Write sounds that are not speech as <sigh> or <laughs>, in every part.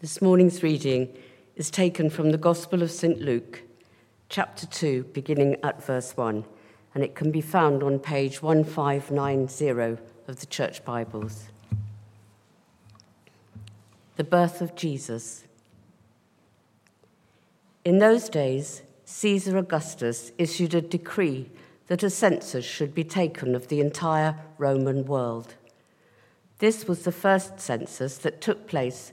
This morning's reading is taken from the Gospel of St. Luke, chapter 2, beginning at verse 1, and it can be found on page 1590 of the Church Bibles. The birth of Jesus. In those days, Caesar Augustus issued a decree that a census should be taken of the entire Roman world. This was the first census that took place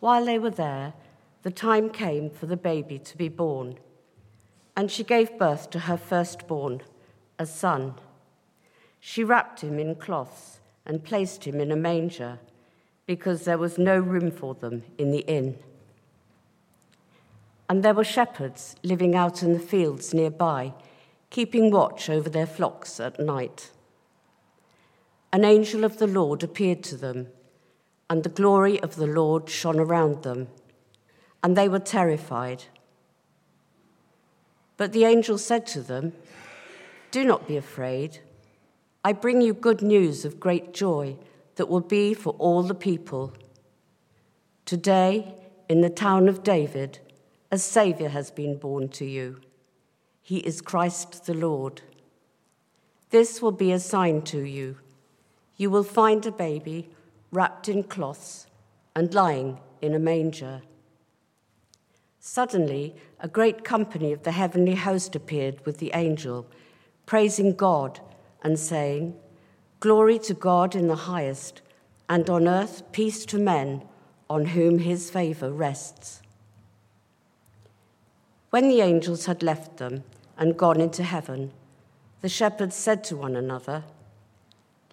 While they were there, the time came for the baby to be born, and she gave birth to her firstborn, a son. She wrapped him in cloths and placed him in a manger because there was no room for them in the inn. And there were shepherds living out in the fields nearby, keeping watch over their flocks at night. An angel of the Lord appeared to them and the glory of the Lord shone around them, and they were terrified. But the angel said to them, Do not be afraid. I bring you good news of great joy that will be for all the people. Today, in the town of David, a Saviour has been born to you. He is Christ the Lord. This will be a sign to you. You will find a baby wrapped in cloths and lying in a manger. Suddenly, a great company of the heavenly host appeared with the angel, praising God and saying, Glory to God in the highest, and on earth peace to men on whom his favor rests. When the angels had left them and gone into heaven, the shepherds said to one another,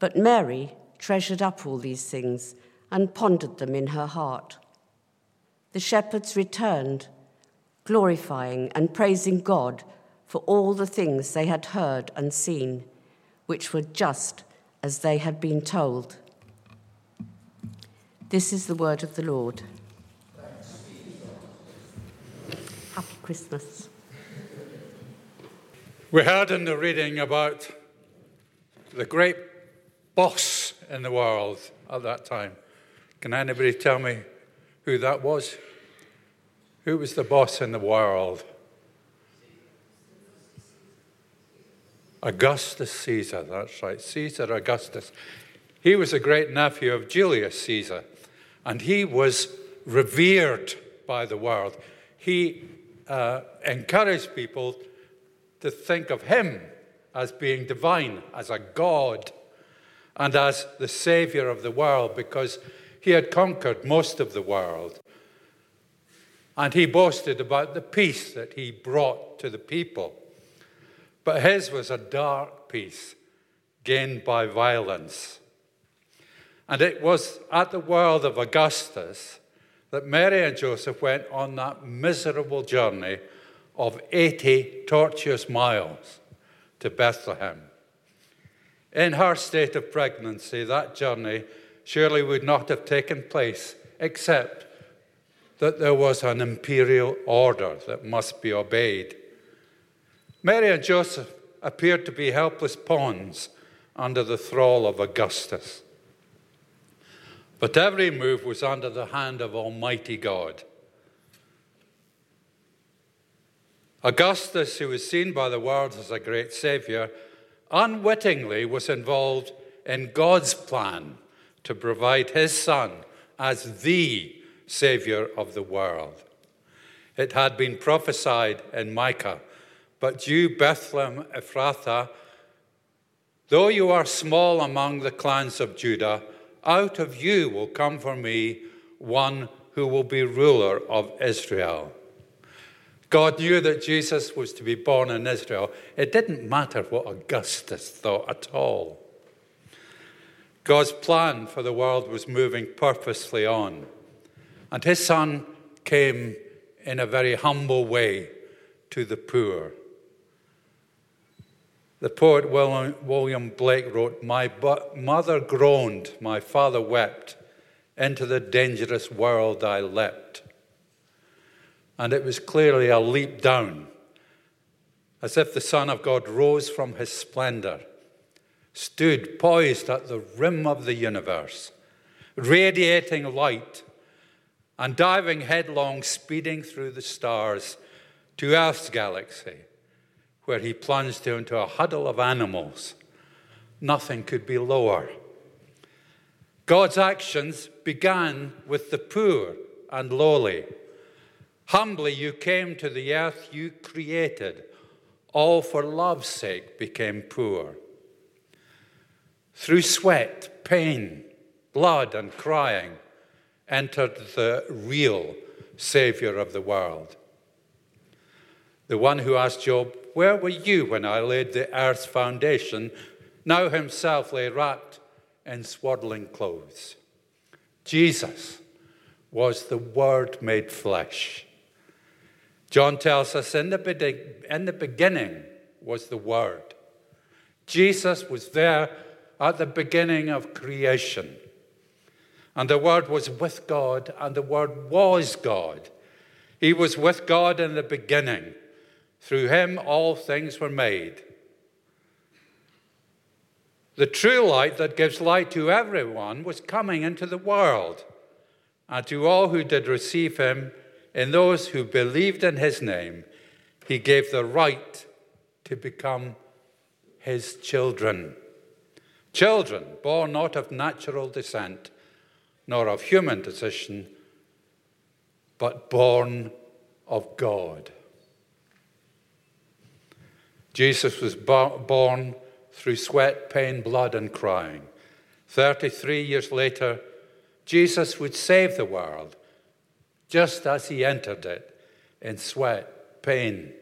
But Mary treasured up all these things and pondered them in her heart. The shepherds returned, glorifying and praising God for all the things they had heard and seen, which were just as they had been told. This is the word of the Lord. Happy Christmas. We heard in the reading about the great boss in the world at that time. Can anybody tell me who that was? Who was the boss in the world? Augustus Caesar, that's right, Caesar Augustus. He was a great nephew of Julius Caesar, and he was revered by the world. He uh, encouraged people to think of him as being divine, as a god and as the Savior of the world because he had conquered most of the world. And he boasted about the peace that he brought to the people. But his was a dark peace gained by violence. And it was at the world of Augustus that Mary and Joseph went on that miserable journey of 80 tortuous miles to Bethlehem. In her state of pregnancy, that journey surely would not have taken place except that there was an imperial order that must be obeyed. Mary and Joseph appeared to be helpless pawns under the thrall of Augustus. But every move was under the hand of Almighty God. Augustus, who was seen by the world as a great savior, unwittingly was involved in God's plan to provide his son as the Savior of the world. It had been prophesied in Micah, but you, Bethlehem Ephrathah, though you are small among the clans of Judah, out of you will come for me one who will be ruler of Israel. God knew that Jesus was to be born in Israel. It didn't matter what Augustus thought at all. God's plan for the world was moving purposely on. And his son came in a very humble way to the poor. The poet William Blake wrote, My mother groaned, my father wept, into the dangerous world I leapt and it was clearly a leap down, as if the Son of God rose from his splendor, stood poised at the rim of the universe, radiating light, and diving headlong, speeding through the stars to Earth's galaxy, where he plunged into a huddle of animals. Nothing could be lower. God's actions began with the poor and lowly Humbly you came to the earth you created, all for love's sake became poor. Through sweat, pain, blood, and crying entered the real Savior of the world. The one who asked Job, Where were you when I laid the earth's foundation? Now himself lay wrapped in swaddling clothes. Jesus was the Word made flesh. John tells us in the, in the beginning was the Word. Jesus was there at the beginning of creation. And the Word was with God, and the Word was God. He was with God in the beginning. Through him, all things were made. The true light that gives light to everyone was coming into the world. And to all who did receive him, in those who believed in his name, he gave the right to become his children. Children born not of natural descent, nor of human decision, but born of God. Jesus was born through sweat, pain, blood, and crying. 33 years later, Jesus would save the world just as he entered it in sweat, pain,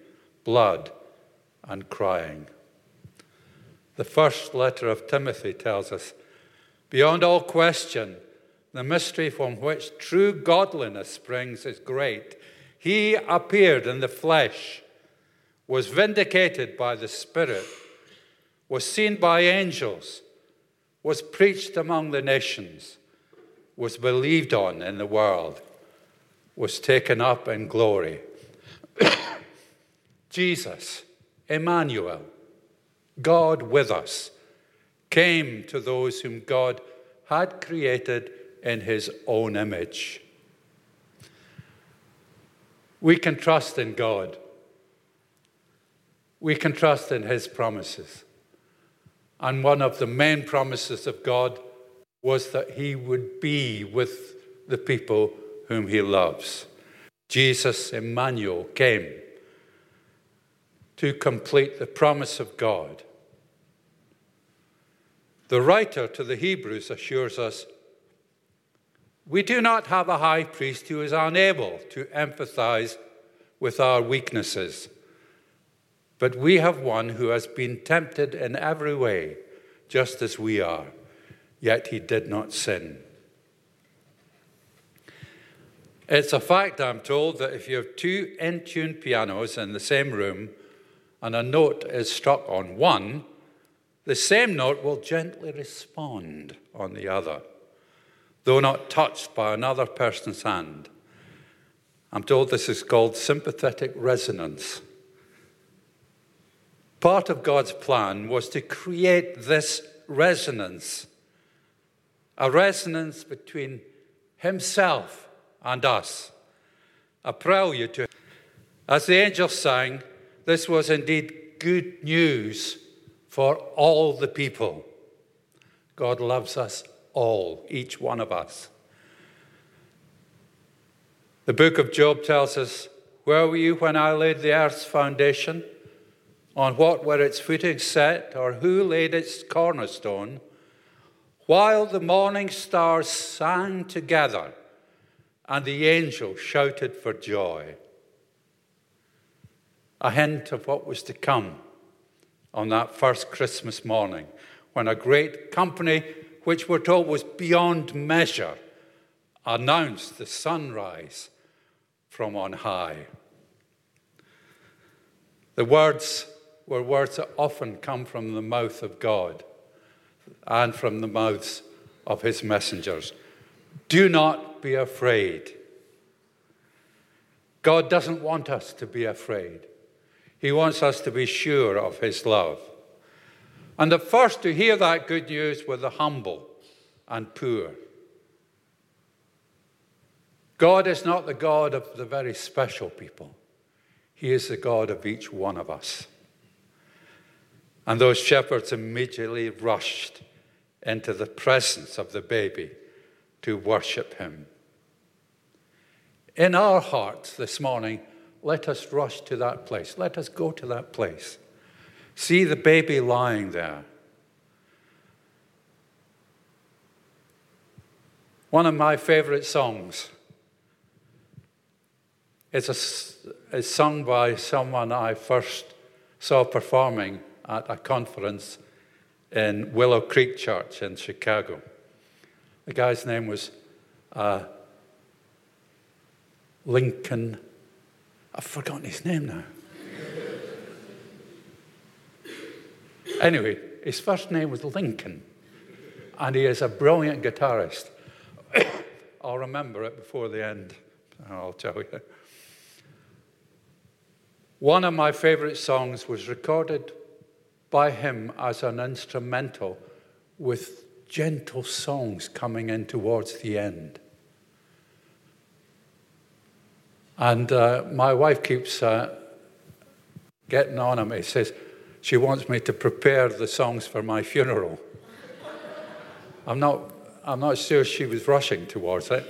blood, and crying. The first letter of Timothy tells us beyond all question, the mystery from which true godliness springs is great. He appeared in the flesh, was vindicated by the Spirit, was seen by angels, was preached among the nations, was believed on in the world was taken up in glory. <coughs> Jesus, Emmanuel, God with us, came to those whom God had created in his own image. We can trust in God. We can trust in his promises. And one of the main promises of God was that he would be with the people whom he loves. Jesus, Emmanuel, came to complete the promise of God. The writer to the Hebrews assures us we do not have a high priest who is unable to empathize with our weaknesses, but we have one who has been tempted in every way, just as we are, yet he did not sin. It's a fact, I'm told, that if you have two in tune pianos in the same room and a note is struck on one, the same note will gently respond on the other, though not touched by another person's hand. I'm told this is called sympathetic resonance. Part of God's plan was to create this resonance, a resonance between Himself and us. A prelude to. As the angels sang, this was indeed good news for all the people. God loves us all, each one of us. The book of Job tells us Where were you when I laid the earth's foundation? On what were its footings set, or who laid its cornerstone? While the morning stars sang together and the angel shouted for joy. A hint of what was to come on that first Christmas morning when a great company, which we're told was beyond measure, announced the sunrise from on high. The words were words that often come from the mouth of God and from the mouths of his messengers. Do be afraid. God doesn't want us to be afraid. He wants us to be sure of his love. And the first to hear that good news were the humble and poor. God is not the God of the very special people. He is the God of each one of us. And those shepherds immediately rushed into the presence of the baby to worship him. In our hearts this morning, let us rush to that place. Let us go to that place. See the baby lying there. One of my favorite songs it's, a, it's sung by someone I first saw performing at a conference in Willow Creek Church in Chicago. The guy's name was uh, Lincoln. I've forgotten his name now. <laughs> anyway, his first name was Lincoln, and he is a brilliant guitarist. <coughs> I'll remember it before the end, I'll tell you. One of my favorite songs was recorded by him as an instrumental with gentle songs coming in towards the end. And uh, my wife keeps uh, getting on at me, says she wants me to prepare the songs for my funeral. <laughs> I'm not, I'm not sure she was rushing towards it.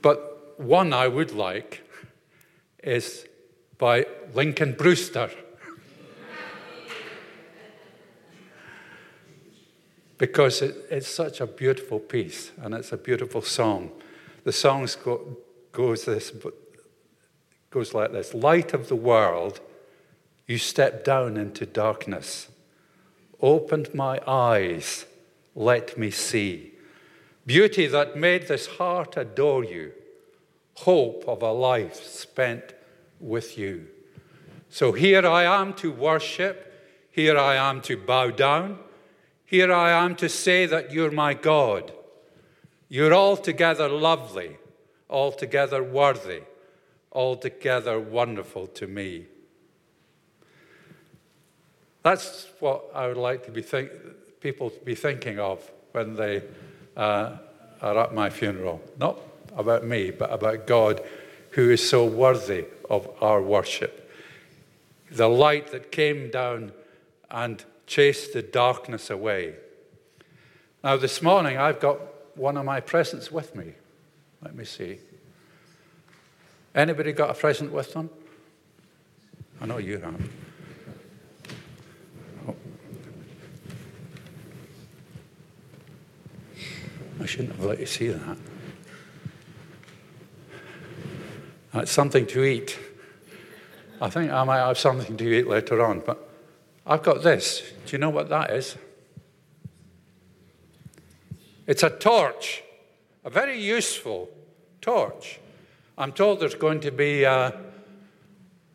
But one I would like is by Lincoln Brewster. Because it, it's such a beautiful piece and it's a beautiful song. The song go, goes, this, goes like this Light of the world, you stepped down into darkness, opened my eyes, let me see. Beauty that made this heart adore you, hope of a life spent with you. So here I am to worship, here I am to bow down, here I am to say that you're my God. You're altogether lovely, altogether worthy, altogether wonderful to me. That's what I would like to be think, people to be thinking of when they uh, are at my funeral. Not about me, but about God who is so worthy of our worship. The light that came down and chased the darkness away. Now, this morning, I've got one of my presents with me. Let me see. Anybody got a present with them? I know you have. Oh. I shouldn't have let you see that. It's something to eat. I think I might have something to eat later on, but I've got this. Do you know what that is? It's a torch, a very useful torch. I'm told there's going to be uh,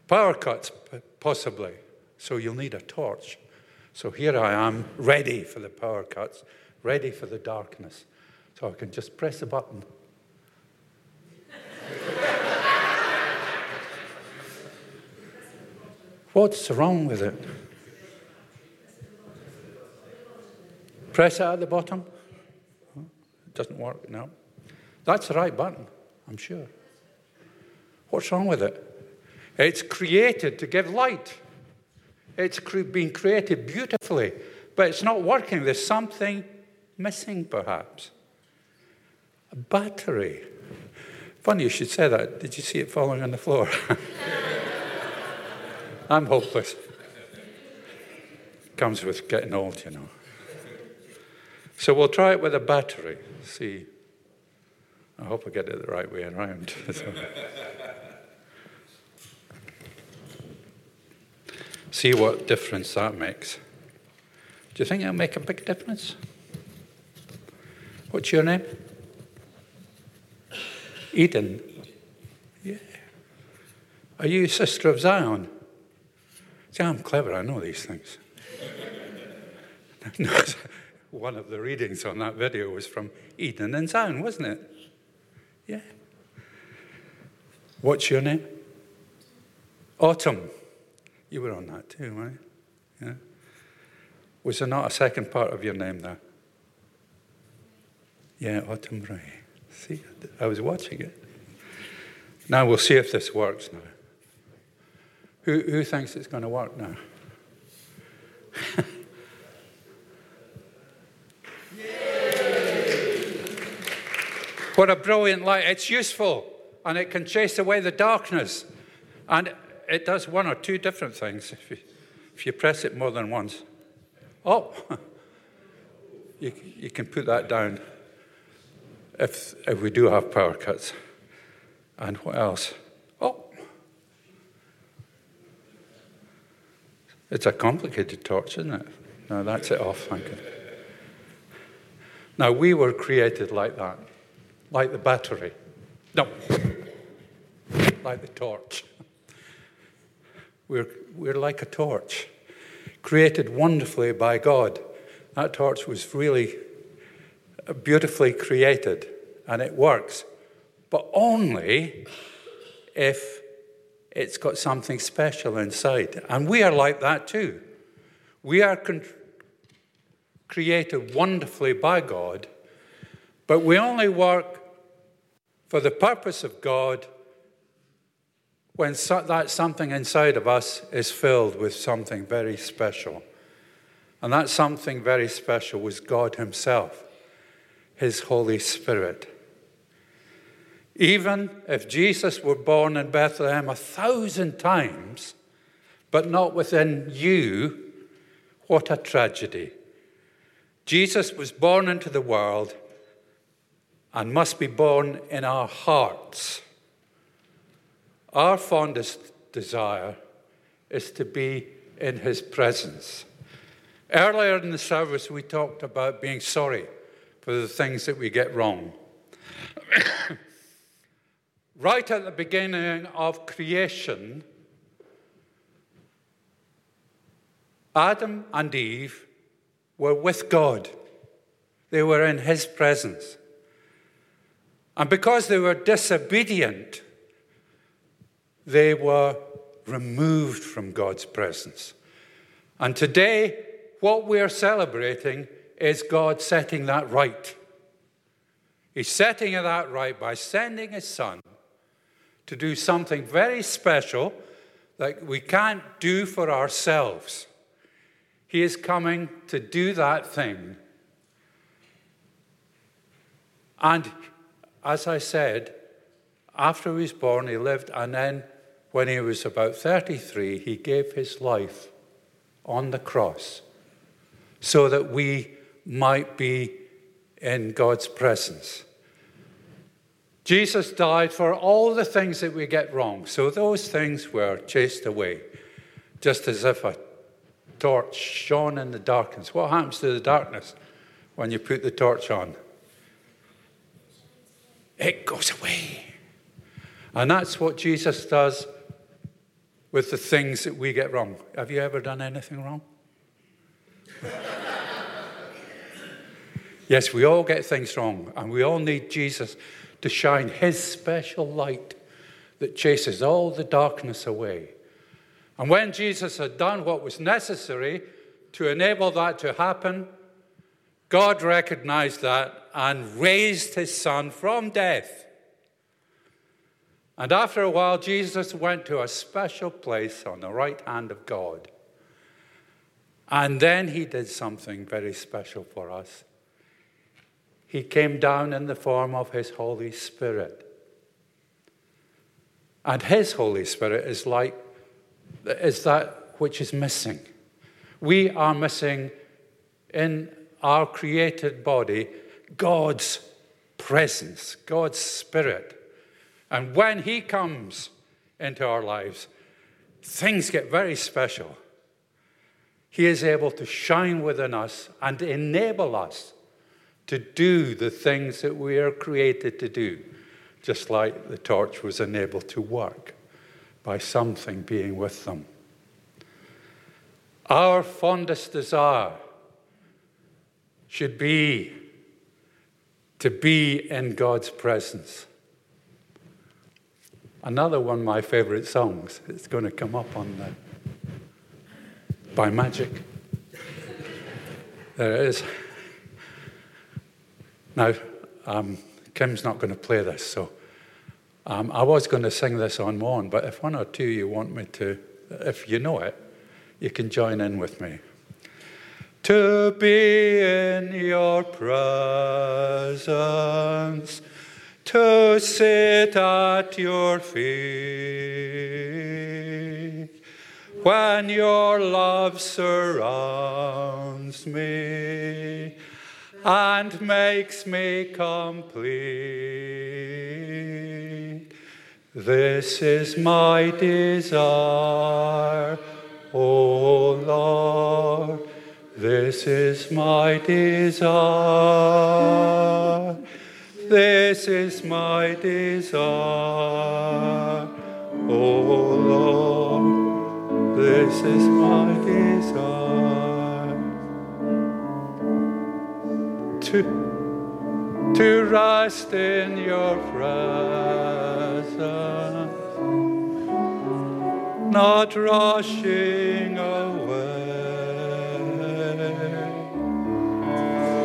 power cuts, possibly, so you'll need a torch. So here I am, ready for the power cuts, ready for the darkness. So I can just press a button. <laughs> What's wrong with it? Press it at the bottom. It doesn't work now. That's the right button, I'm sure. What's wrong with it? It's created to give light. It's been created beautifully, but it's not working. There's something missing, perhaps. A battery. Funny you should say that. Did you see it falling on the floor? <laughs> I'm hopeless. Comes with getting old, you know. So we'll try it with a battery. See. I hope I get it the right way around. <laughs> See what difference that makes. Do you think it'll make a big difference? What's your name? Eden. Yeah. Are you sister of Zion? See, I'm clever, I know these things. <laughs> One of the readings on that video was from Eden and Zion, wasn't it? Yeah. What's your name? Autumn. You were on that too, right? Yeah. Was there not a second part of your name there? Yeah, Autumn Ray. See, I was watching it. Now we'll see if this works now. Who, who thinks it's going to work now? <laughs> what a brilliant light. It's useful and it can chase away the darkness. And it does one or two different things if you, if you press it more than once. Oh, <laughs> you, you can put that down if, if we do have power cuts. And what else? Oh, it's a complicated torch, isn't it? No, that's it off, thank you. Now, we were created like that, like the battery. No, like the torch. We're, we're like a torch, created wonderfully by God. That torch was really uh, beautifully created and it works, but only if it's got something special inside. And we are like that too. We are con- created wonderfully by God, but we only work for the purpose of God when so- that something inside of us is filled with something very special. And that something very special was God Himself. His Holy Spirit. Even if Jesus were born in Bethlehem a thousand times, but not within you, what a tragedy. Jesus was born into the world and must be born in our hearts. Our fondest desire is to be in his presence. Earlier in the service, we talked about being sorry for the things that we get wrong. <coughs> right at the beginning of creation, Adam and Eve were with God. They were in His presence. And because they were disobedient, they were removed from God's presence. And today, what we are celebrating is God setting that right. He's setting that right by sending his son to do something very special that we can't do for ourselves. He is coming to do that thing. And as I said, after he was born, he lived, and then when he was about 33, he gave his life on the cross so that we might be in God's presence. Jesus died for all the things that we get wrong. So those things were chased away, just as if a torch shone in the darkness. What happens to the darkness when you put the torch on? It goes away. And that's what Jesus does with the things that we get wrong. Have you ever done anything wrong? <laughs> Yes, we all get things wrong, and we all need Jesus to shine his special light that chases all the darkness away. And when Jesus had done what was necessary to enable that to happen, God recognized that and raised his son from death. And after a while, Jesus went to a special place on the right hand of God. And then he did something very special for us. He came down in the form of His Holy Spirit. And His Holy Spirit is like, is that which is missing. We are missing in our created body God's presence, God's Spirit. And when He comes into our lives, things get very special. He is able to shine within us and enable us to do the things that we are created to do, just like the torch was enabled to work by something being with them. Our fondest desire should be to be in God's presence. Another one of my favorite songs, it's going to come up on the by magic. There it is. Now, um, Kim's not going to play this, so um, I was going to sing this on one, but if one or two you want me to, if you know it, you can join in with me. To be in your presence, to sit at your feet when your love surrounds me and makes me complete. This is my desire, O Lord. This is my desire. This is my desire, O Lord. This is my desire to, to rest in your presence, not rushing away,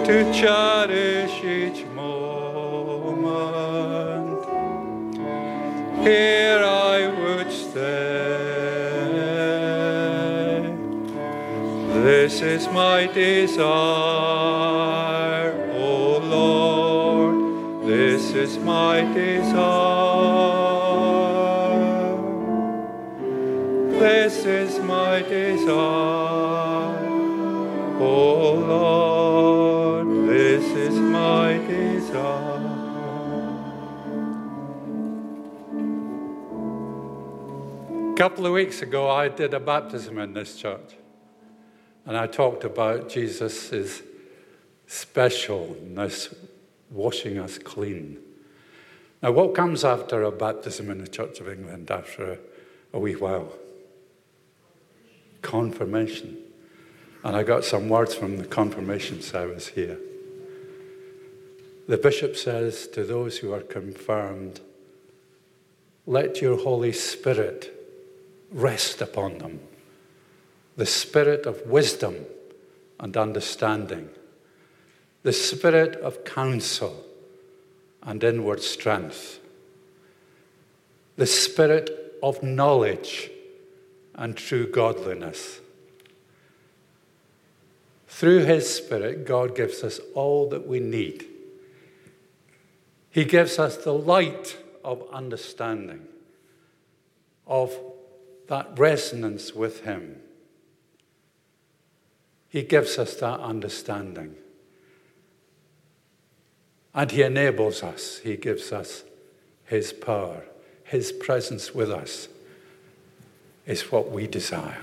to cherish each moment. Here I would stay. This is my desire, O Lord. This is my desire. This is my desire, O Lord. A couple of weeks ago, I did a baptism in this church. And I talked about Jesus' specialness washing us clean. Now, what comes after a baptism in the Church of England after a, a wee while? Confirmation. And I got some words from the confirmation service here. The bishop says to those who are confirmed, let your Holy Spirit rest upon them the spirit of wisdom and understanding, the spirit of counsel and inward strength, the spirit of knowledge and true godliness. Through His Spirit, God gives us all that we need. He gives us the light of understanding, of that resonance with Him. He gives us that understanding. And He enables us, He gives us His power, His presence with us is what we desire.